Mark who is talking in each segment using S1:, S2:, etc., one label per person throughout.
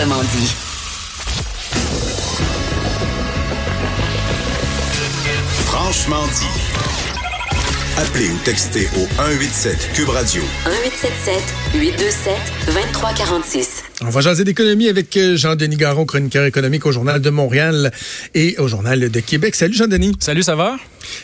S1: Autrement dit.
S2: Franchement dit. Appelez ou textez au 187 Cube Radio.
S1: 1877 827 2346.
S3: On va jaser d'économie avec euh, Jean-Denis Garon, chroniqueur économique au Journal de Montréal et au Journal de Québec. Salut Jean-Denis.
S4: Salut, ça va?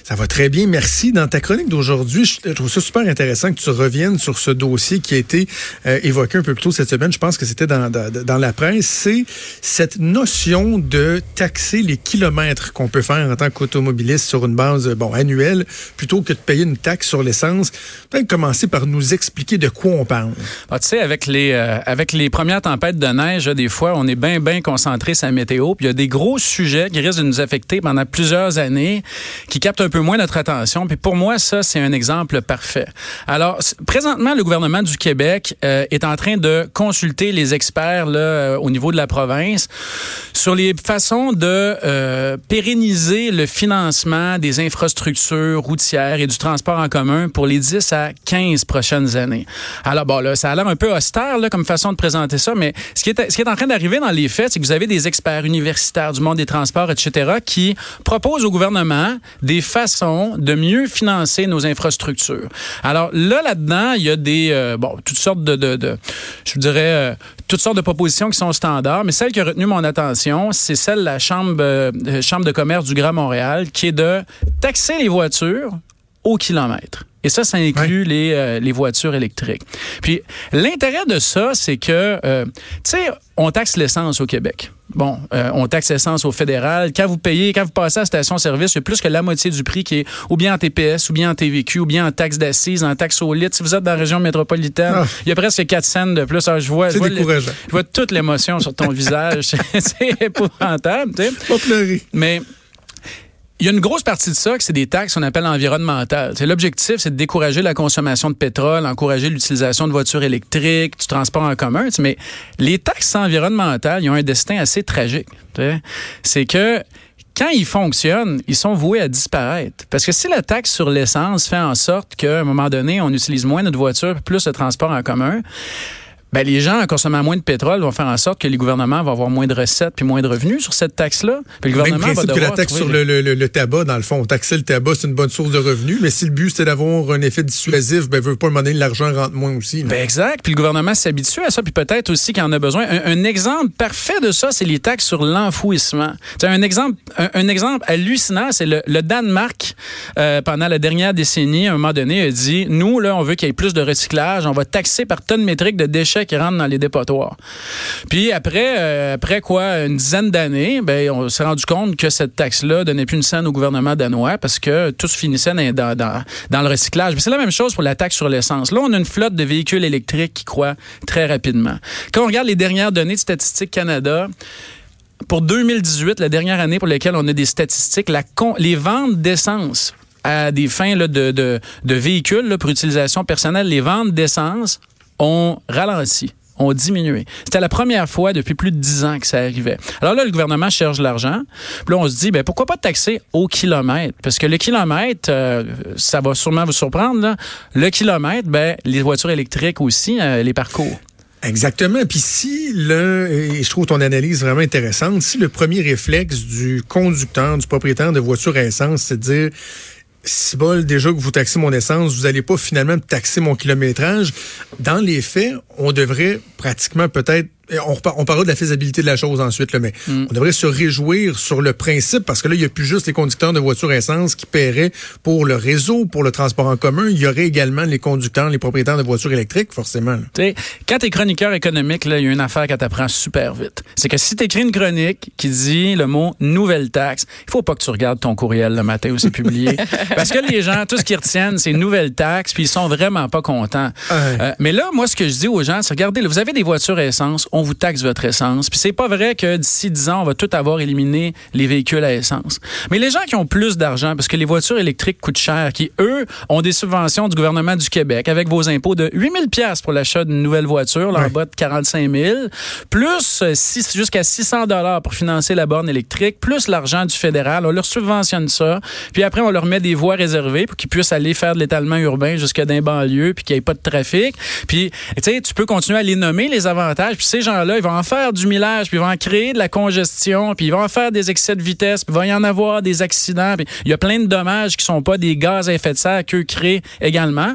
S3: Ça va très bien, merci. Dans ta chronique d'aujourd'hui, je trouve ça super intéressant que tu reviennes sur ce dossier qui a été euh, évoqué un peu plus tôt cette semaine. Je pense que c'était dans, dans, dans, la presse. C'est cette notion de taxer les kilomètres qu'on peut faire en tant qu'automobiliste sur une base bon annuelle plutôt que de payer une taxe sur l'essence. Peut-être commencer par nous expliquer de quoi on parle.
S4: Ah, tu sais, avec les, euh, avec les premières tempêtes de neige, des fois, on est bien, bien concentré sur la météo. Puis il y a des gros sujets qui risquent de nous affecter pendant plusieurs années, qui captent un peu moins notre attention. Puis pour moi, ça, c'est un exemple parfait. Alors, présentement, le gouvernement du Québec euh, est en train de consulter les experts là, euh, au niveau de la province sur les façons de euh, pérenniser le financement des infrastructures routières et du transport en commun pour les 10 à 15 prochaines années. Alors, bon, là, ça a l'air un peu austère là, comme façon de présenter ça, mais ce qui est, en train d'arriver dans les faits, c'est que vous avez des experts universitaires du monde des transports, etc., qui proposent au gouvernement des façons de mieux financer nos infrastructures. Alors là, là-dedans, il y a des, euh, bon, toutes sortes de, je dirais, euh, toutes sortes de propositions qui sont standards, mais celle qui a retenu mon attention, c'est celle de la Chambre, euh, Chambre de commerce du Grand Montréal, qui est de taxer les voitures au kilomètre. Et ça, ça inclut les, euh, les voitures électriques. Puis l'intérêt de ça, c'est que, euh, tu sais, on taxe l'essence au Québec. Bon, euh, on taxe l'essence au fédéral. Quand vous payez, quand vous passez à la station-service, il y a plus que la moitié du prix qui est ou bien en TPS, ou bien en TVQ, ou bien en taxe d'assises, en taxe au litre. Si vous êtes dans la région métropolitaine, ah. il y a presque 4 cents de plus. Alors, je vois, je vois, je vois toute l'émotion sur ton visage. C'est épouvantable, tu sais.
S3: Pas pleurer.
S4: Mais il y a une grosse partie de ça que c'est des taxes qu'on appelle environnementales. L'objectif, c'est de décourager la consommation de pétrole, encourager l'utilisation de voitures électriques, du transport en commun. Mais les taxes environnementales, ils ont un destin assez tragique. C'est que quand ils fonctionnent, ils sont voués à disparaître. Parce que si la taxe sur l'essence fait en sorte qu'à un moment donné, on utilise moins notre voiture, plus le transport en commun, ben, les gens, en consommant moins de pétrole, vont faire en sorte que les gouvernements vont avoir moins de recettes puis moins de revenus sur cette taxe-là.
S3: Puis le gouvernement Même principe va que la taxe sur le, le, le, tabac, dans le fond, taxer le tabac, c'est une bonne source de revenus, mais si le but, c'est d'avoir un effet dissuasif, ben, veut pas demander l'argent rentre moins aussi.
S4: Ben, exact. Puis le gouvernement s'habitue à ça, puis peut-être aussi qu'il en a besoin. Un, un, exemple parfait de ça, c'est les taxes sur l'enfouissement. Un exemple, un, un, exemple hallucinant, c'est le, le, Danemark, euh, pendant la dernière décennie, à un moment donné, a dit, nous, là, on veut qu'il y ait plus de recyclage, on va taxer par tonne métrique de déchets qui rentrent dans les dépotoirs. Puis après, euh, après quoi, une dizaine d'années, ben, on s'est rendu compte que cette taxe-là donnait plus une scène au gouvernement danois parce que tout se finissait dans, le recyclage. Mais c'est la même chose pour la taxe sur l'essence. Là, on a une flotte de véhicules électriques qui croît très rapidement. Quand on regarde les dernières données de Statistique Canada, pour 2018, la dernière année pour laquelle on a des statistiques, les ventes d'essence à des fins de, véhicules pour utilisation personnelle, les ventes d'essence ont ralenti ont diminué. C'était la première fois depuis plus de dix ans que ça arrivait. Alors là, le gouvernement cherche l'argent. Puis là, on se dit, ben pourquoi pas taxer au kilomètre? Parce que le kilomètre, euh, ça va sûrement vous surprendre. Le kilomètre, ben les voitures électriques aussi, euh, les parcours.
S3: Exactement. Puis si le, et je trouve ton analyse vraiment intéressante, si le premier réflexe du conducteur, du propriétaire de voiture à essence, c'est de dire si bol, déjà que vous taxez mon essence, vous n'allez pas finalement taxer mon kilométrage. Dans les faits, on devrait pratiquement peut-être on, on parlera de la faisabilité de la chose ensuite, là, mais mm. on devrait se réjouir sur le principe parce que là, il n'y a plus juste les conducteurs de voitures essence qui paieraient pour le réseau, pour le transport en commun. Il y aurait également les conducteurs, les propriétaires de voitures électriques, forcément.
S4: sais, quand tu es chroniqueur économique, il y a une affaire qui t'apprend super vite. C'est que si tu écris une chronique qui dit le mot nouvelle taxe, il faut pas que tu regardes ton courriel le matin où c'est publié. parce que les gens, tout ce qu'ils retiennent, c'est nouvelle taxe, puis ils sont vraiment pas contents. Ouais. Euh, mais là, moi, ce que je dis aux gens, c'est regardez, là, vous avez des voitures essence, on vous taxe votre essence. Puis c'est pas vrai que d'ici 10 ans, on va tout avoir éliminé les véhicules à essence. Mais les gens qui ont plus d'argent, parce que les voitures électriques coûtent cher, qui, eux, ont des subventions du gouvernement du Québec avec vos impôts de 8 000 pour l'achat d'une nouvelle voiture, là, en bas de 45 000, plus euh, jusqu'à 600 dollars pour financer la borne électrique, plus l'argent du fédéral. On leur subventionne ça. Puis après, on leur met des voies réservées pour qu'ils puissent aller faire de l'étalement urbain jusqu'à d'un banlieue, puis qu'il n'y ait pas de trafic. Puis, tu sais, tu peux continuer à les nommer, les avantages. Puis ces gens-là, ils vont en faire du millage, puis ils vont en créer de la congestion, puis ils vont en faire des excès de vitesse, puis il va y en avoir des accidents, puis il y a plein de dommages qui sont pas des gaz à effet de serre qu'eux créent également.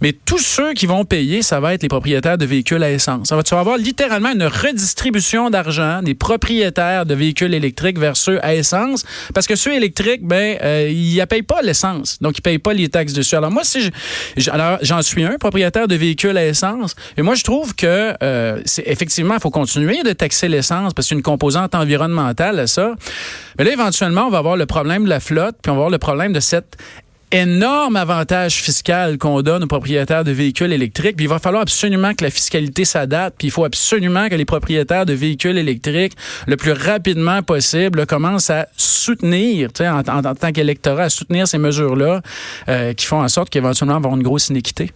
S4: Mais tous ceux qui vont payer, ça va être les propriétaires de véhicules à essence. Ça va, tu vas avoir littéralement une redistribution d'argent des propriétaires de véhicules électriques vers ceux à essence, parce que ceux électriques, ben, euh, ils ne payent pas l'essence, donc ils payent pas les taxes dessus. Alors moi, si j'en suis un propriétaire de véhicules à essence, et moi je trouve que euh, c'est effectivement, il faut continuer de taxer l'essence parce que c'est une composante environnementale à ça. Mais là, éventuellement, on va avoir le problème de la flotte, puis on va avoir le problème de cette énorme avantage fiscal qu'on donne aux propriétaires de véhicules électriques. Puis il va falloir absolument que la fiscalité s'adapte. Puis il faut absolument que les propriétaires de véhicules électriques, le plus rapidement possible, commencent à soutenir, en, en, en tant qu'électorat, à soutenir ces mesures-là euh, qui font en sorte qu'éventuellement, on va avoir une grosse inéquité.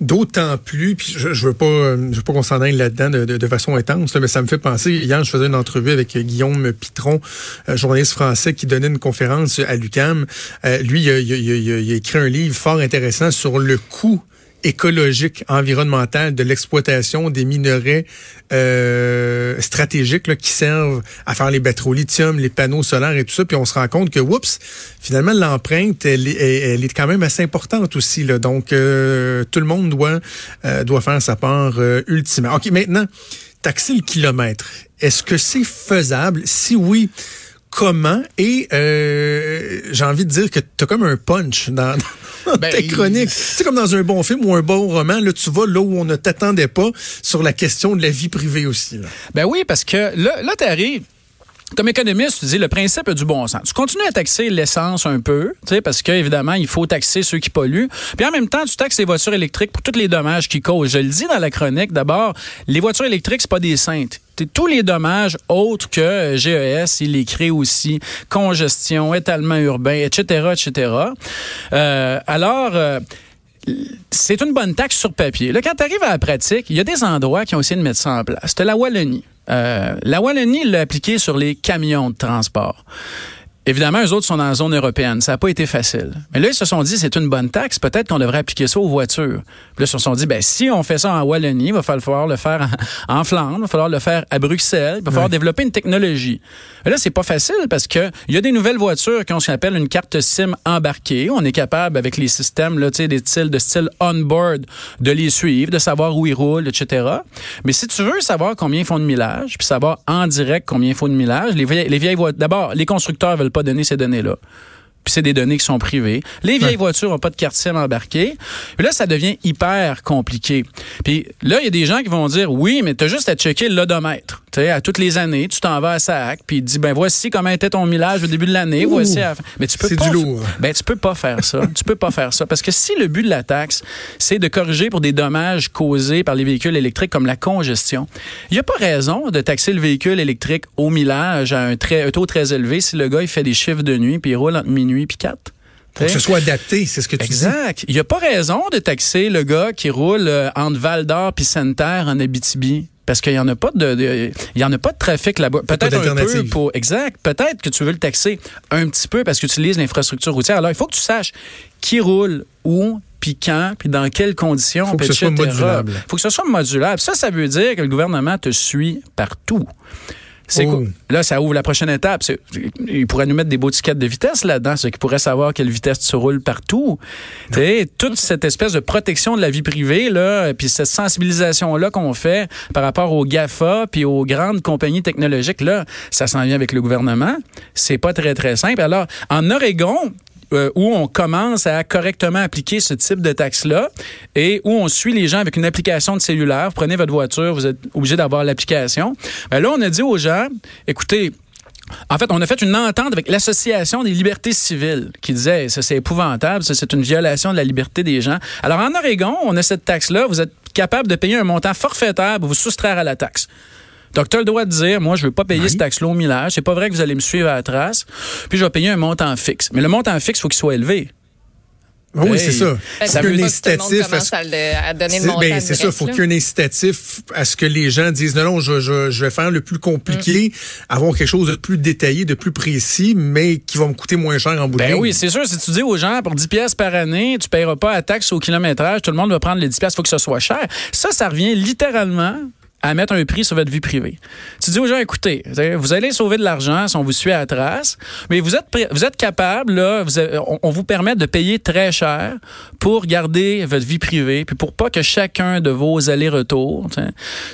S3: D'autant plus, puis je, je veux pas, je veux pas qu'on s'en là-dedans de, façon intense, mais ça me fait penser. Hier, je faisais une entrevue avec Guillaume Pitron, euh, journaliste français qui donnait une conférence à l'UCAM. Euh, lui, il a, écrit un livre fort intéressant sur le coût écologique, environnemental de l'exploitation des minerais euh, stratégiques là, qui servent à faire les batteries au lithium, les panneaux solaires et tout ça. Puis on se rend compte que, oups, finalement, l'empreinte, elle, elle, est quand même assez importante aussi. Là. Donc, euh, tout le monde doit, euh, doit faire sa part euh, ultimement. OK, maintenant, taxer le kilomètre. Est-ce que c'est faisable? Si oui, comment? Et euh, j'ai envie de dire que tu as comme un punch dans ben, tes chroniques. C'est comme dans un bon film ou un bon roman, là tu vas là où on ne t'attendait pas sur la question de la vie privée aussi. Là.
S4: Ben oui, parce que là, là tu arrives comme économiste, tu dis le principe du bon sens. Tu continues à taxer l'essence un peu, tu sais, parce qu'évidemment, il faut taxer ceux qui polluent. Puis en même temps, tu taxes les voitures électriques pour tous les dommages qu'ils causent. Je le dis dans la chronique, d'abord, les voitures électriques, c'est pas des saintes tous les dommages autres que GES, il crée aussi, congestion, étalement urbain, etc., etc. Euh, alors, euh, c'est une bonne taxe sur papier. Là, quand tu arrives à la pratique, il y a des endroits qui ont essayé de mettre ça en place. C'était la Wallonie. Euh, la Wallonie l'a appliqué sur les camions de transport. Évidemment, eux autres sont dans la zone européenne. Ça n'a pas été facile. Mais là, ils se sont dit, c'est une bonne taxe. Peut-être qu'on devrait appliquer ça aux voitures. Puis là, ils se sont dit, ben, si on fait ça en Wallonie, il va falloir le faire en, Flandre, il va falloir le faire à Bruxelles, il va falloir développer une technologie. Mais là, c'est pas facile parce que il y a des nouvelles voitures qui ont ce qu'on appelle une carte SIM embarquée. On est capable, avec les systèmes, là, tu sais, des styles de style on-board, de les suivre, de savoir où ils roulent, etc. Mais si tu veux savoir combien ils font de millage, puis savoir en direct combien ils font de millage, les vieilles, les vieilles voitures, d'abord, les constructeurs veulent pas donner ces données-là. Puis c'est des données qui sont privées. Les vieilles ouais. voitures n'ont pas de carte SIM embarquée. Puis là, ça devient hyper compliqué. Puis là, il y a des gens qui vont dire, oui, mais tu as juste à checker l'odomètre. À toutes les années, tu t'en vas à SAC, puis il dit, ben voici comment était ton millage au début de l'année, voici... À... Mais tu peux pas...
S3: du lourd.
S4: Ben, tu peux pas faire ça. tu peux pas faire ça. Parce que si le but de la taxe, c'est de corriger pour des dommages causés par les véhicules électriques comme la congestion, il n'y a pas raison de taxer le véhicule électrique au millage à un, très, un taux très élevé si le gars, il fait des chiffres de nuit, puis il roule entre minuit puis 4.
S3: Pour que ce soit adapté, c'est ce que tu
S4: exact. dis. Exact. Il n'y a pas raison de taxer le gars qui roule euh, entre Val d'Or puis Sainte-Terre en Abitibi parce qu'il y en a pas de, de il y en a pas de trafic là-bas. Peut-être un peu pour exact. Peut-être que tu veux le taxer un petit peu parce que tu utilises l'infrastructure routière. Alors il faut que tu saches qui roule où, puis quand, puis dans quelles conditions.
S3: Faut que ce soit modulable.
S4: Faut que ce soit modulable. Ça, ça veut dire que le gouvernement te suit partout. C'est oh. Là, ça ouvre la prochaine étape. Il pourrait nous mettre des beaux tickets de vitesse là-dedans, ce qui pourrait savoir quelle vitesse tu roules partout. toute cette espèce de protection de la vie privée, là, puis cette sensibilisation-là qu'on fait par rapport aux GAFA puis aux grandes compagnies technologiques, là, ça s'en vient avec le gouvernement. C'est pas très, très simple. Alors, en Oregon, euh, où on commence à correctement appliquer ce type de taxe-là et où on suit les gens avec une application de cellulaire. Prenez votre voiture, vous êtes obligé d'avoir l'application. Ben là, on a dit aux gens, écoutez, en fait, on a fait une entente avec l'Association des libertés civiles qui disait ça c'est épouvantable, ça c'est une violation de la liberté des gens. Alors en Oregon, on a cette taxe-là, vous êtes capable de payer un montant forfaitaire pour vous soustraire à la taxe. Donc, tu as le droit de dire, moi, je veux pas payer oui. ce taxe-là au millage. C'est pas vrai que vous allez me suivre à la trace. Puis, je vais payer un montant fixe. Mais le montant fixe, il faut qu'il soit élevé.
S3: Oui, hey, c'est ça.
S5: Ben, ça veut incitatif à, ce... à, le, à donner le
S3: ben, C'est ça, il faut qu'il y ait un incitatif à ce que les gens disent non, non, je, je, je vais faire le plus compliqué, mm. avoir quelque chose de plus détaillé, de plus précis, mais qui va me coûter moins cher en bout de
S4: ben oui, c'est sûr. Si tu dis aux gens, pour 10 pièces par année, tu paieras pas la taxe au kilométrage, tout le monde va prendre les 10 pièces, il faut que ce soit cher. Ça, ça revient littéralement à mettre un prix sur votre vie privée. Tu dis aux gens, écoutez, vous allez sauver de l'argent si on vous suit à la trace, mais vous êtes, vous êtes capable, là, on, vous permet de payer très cher pour garder votre vie privée, puis pour pas que chacun de vos allers-retours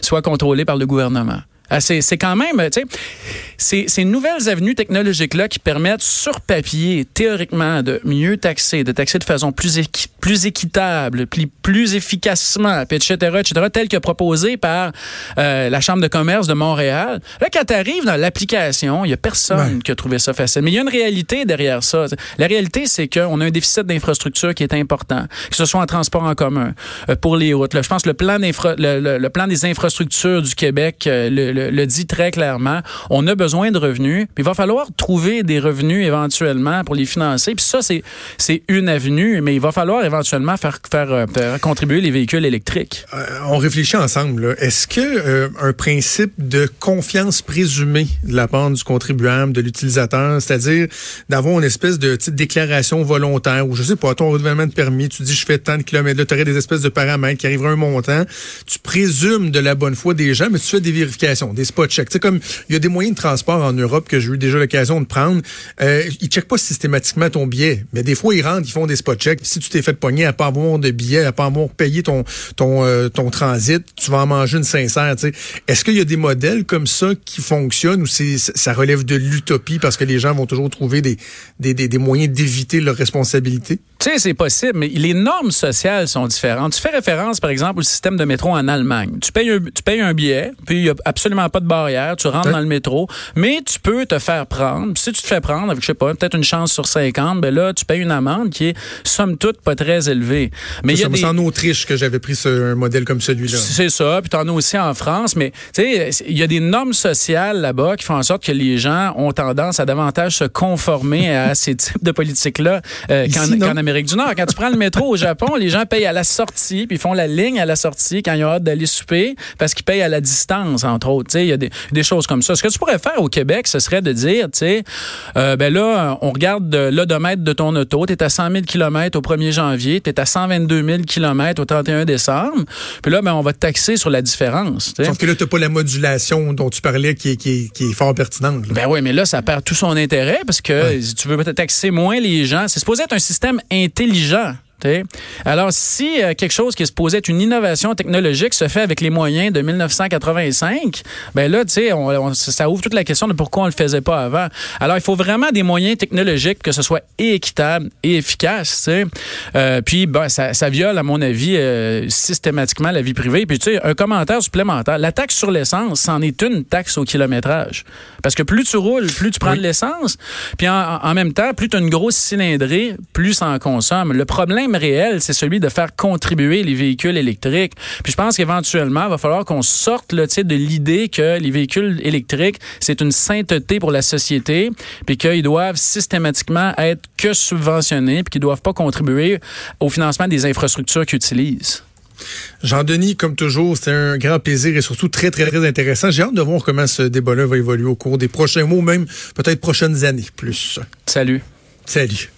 S4: soit contrôlé par le gouvernement. Ah, c'est quand même, tu sais, ces nouvelles avenues technologiques-là qui permettent sur papier, théoriquement, de mieux taxer, de taxer de façon plus, plus équitable, plus, plus efficacement, etc., etc., tel que proposé par euh, la Chambre de commerce de Montréal. Là, quand tu arrives dans l'application, il y a personne qui a trouvé ça facile. Mais il y a une réalité derrière ça. La réalité, c'est qu'on a un déficit d'infrastructure qui est important, que ce soit en transport en commun, euh, pour les routes. Là, je pense que le plan, le, le, plan des infrastructures du Québec, euh, le le, dit très clairement. On a besoin de revenus, puis il va falloir trouver des revenus éventuellement pour les financer. Puis ça, c'est, c'est une avenue, mais il va falloir éventuellement faire, faire, euh, contribuer les véhicules électriques?
S3: Euh, on réfléchit ensemble. Est-ce que euh, principe de confiance présumée de la part du contribuable, de l'utilisateur, c'est-à-dire d'avoir une espèce de déclaration volontaire ou je sais pas, ton renouvellement de permis, tu dis je fais tant de kilomètres, là, tu aurais des espèces de paramètres qui arriveraient un montant, tu présumes de la bonne foi des gens, mais tu fais des vérifications, des spot checks. Tu sais, comme il y a des moyens de transport en Europe que j'ai eu déjà l'occasion de prendre, euh, ils checkent pas systématiquement ton billet, mais des fois ils rentrent, ils font des spot checks. si tu t'es fait pogner à pas avoir de billet, à pas avoir payé ton ton euh, ton transit, tu vas en manger une sincère. Tu sais, est-ce qu'il y a des modèles comme ça qui fonctionnent ou c'est ça relève de l'utopie parce que les gens vont toujours trouver des des, des, des moyens d'éviter leurs responsabilités?
S4: Tu sais, c'est possible, mais les normes sociales sont différentes. Tu fais référence, par exemple, au système de métro en Allemagne. Tu payes un, tu payes un billet, puis il n'y a absolument pas de barrière. Tu rentres dans le métro, mais tu peux te faire prendre. Si tu te fais prendre avec, je sais pas, peut-être une chance sur 50, ben là, tu payes une amende qui est, somme toute, pas très élevée.
S3: Mais il y a des... en Autriche que j'avais pris ce, un modèle comme celui-là.
S4: C'est ça, puis tu en as aussi en France, mais tu sais, il y a des normes sociales là-bas qui font en sorte que les gens ont tendance à davantage se conformer à ces types de politiques-là euh, qu'en Amérique du Nord. Quand tu prends le métro au Japon, les gens payent à la sortie, puis ils font la ligne à la sortie quand ils ont hâte d'aller souper, parce qu'ils payent à la distance, entre autres. Il y a des, des, choses comme ça. Ce que tu pourrais faire au Québec, ce serait de dire, tu sais, euh, ben là, on regarde l'odomètre de ton auto, tu es à 100 000 km au 1er janvier, tu es à 122 000 km au 31 décembre, puis là, ben, on va te taxer sur la différence.
S3: Sauf que là, tu pas la modulation dont tu parlais qui est, qui est, fort pertinente.
S4: Ben oui, mais là, ça perd tout son intérêt parce que si tu veux peut-être taxer moins les gens. C'est supposé être un système intelligent. Alors, si euh, quelque chose qui est supposé être une innovation technologique se fait avec les moyens de 1985, ben là, tu sais, ça ouvre toute la question de pourquoi on le faisait pas avant. Alors, il faut vraiment des moyens technologiques que ce soit équitable et efficace. Euh, puis, ben, ça, ça, viole, à mon avis, euh, systématiquement la vie privée. Puis, tu sais, un commentaire supplémentaire. La taxe sur l'essence, c'en est une taxe au kilométrage. Parce que plus tu roules, plus tu prends de l'essence. Puis, en, en, même temps, plus tu as une grosse cylindrée, plus ça en consomme. Le problème réel, c'est celui de faire contribuer les véhicules électriques. Puis je pense qu'éventuellement, il va falloir qu'on sorte là, de l'idée que les véhicules électriques, c'est une sainteté pour la société, puis qu'ils doivent systématiquement être que subventionnés, puis qu'ils ne doivent pas contribuer au financement des infrastructures qu'ils utilisent.
S3: Jean-Denis, comme toujours, c'était un grand plaisir et surtout très, très, très intéressant. J'ai hâte de voir comment ce débat-là va évoluer au cours des prochains mois, même peut-être prochaines années plus.
S4: Salut.
S3: Salut.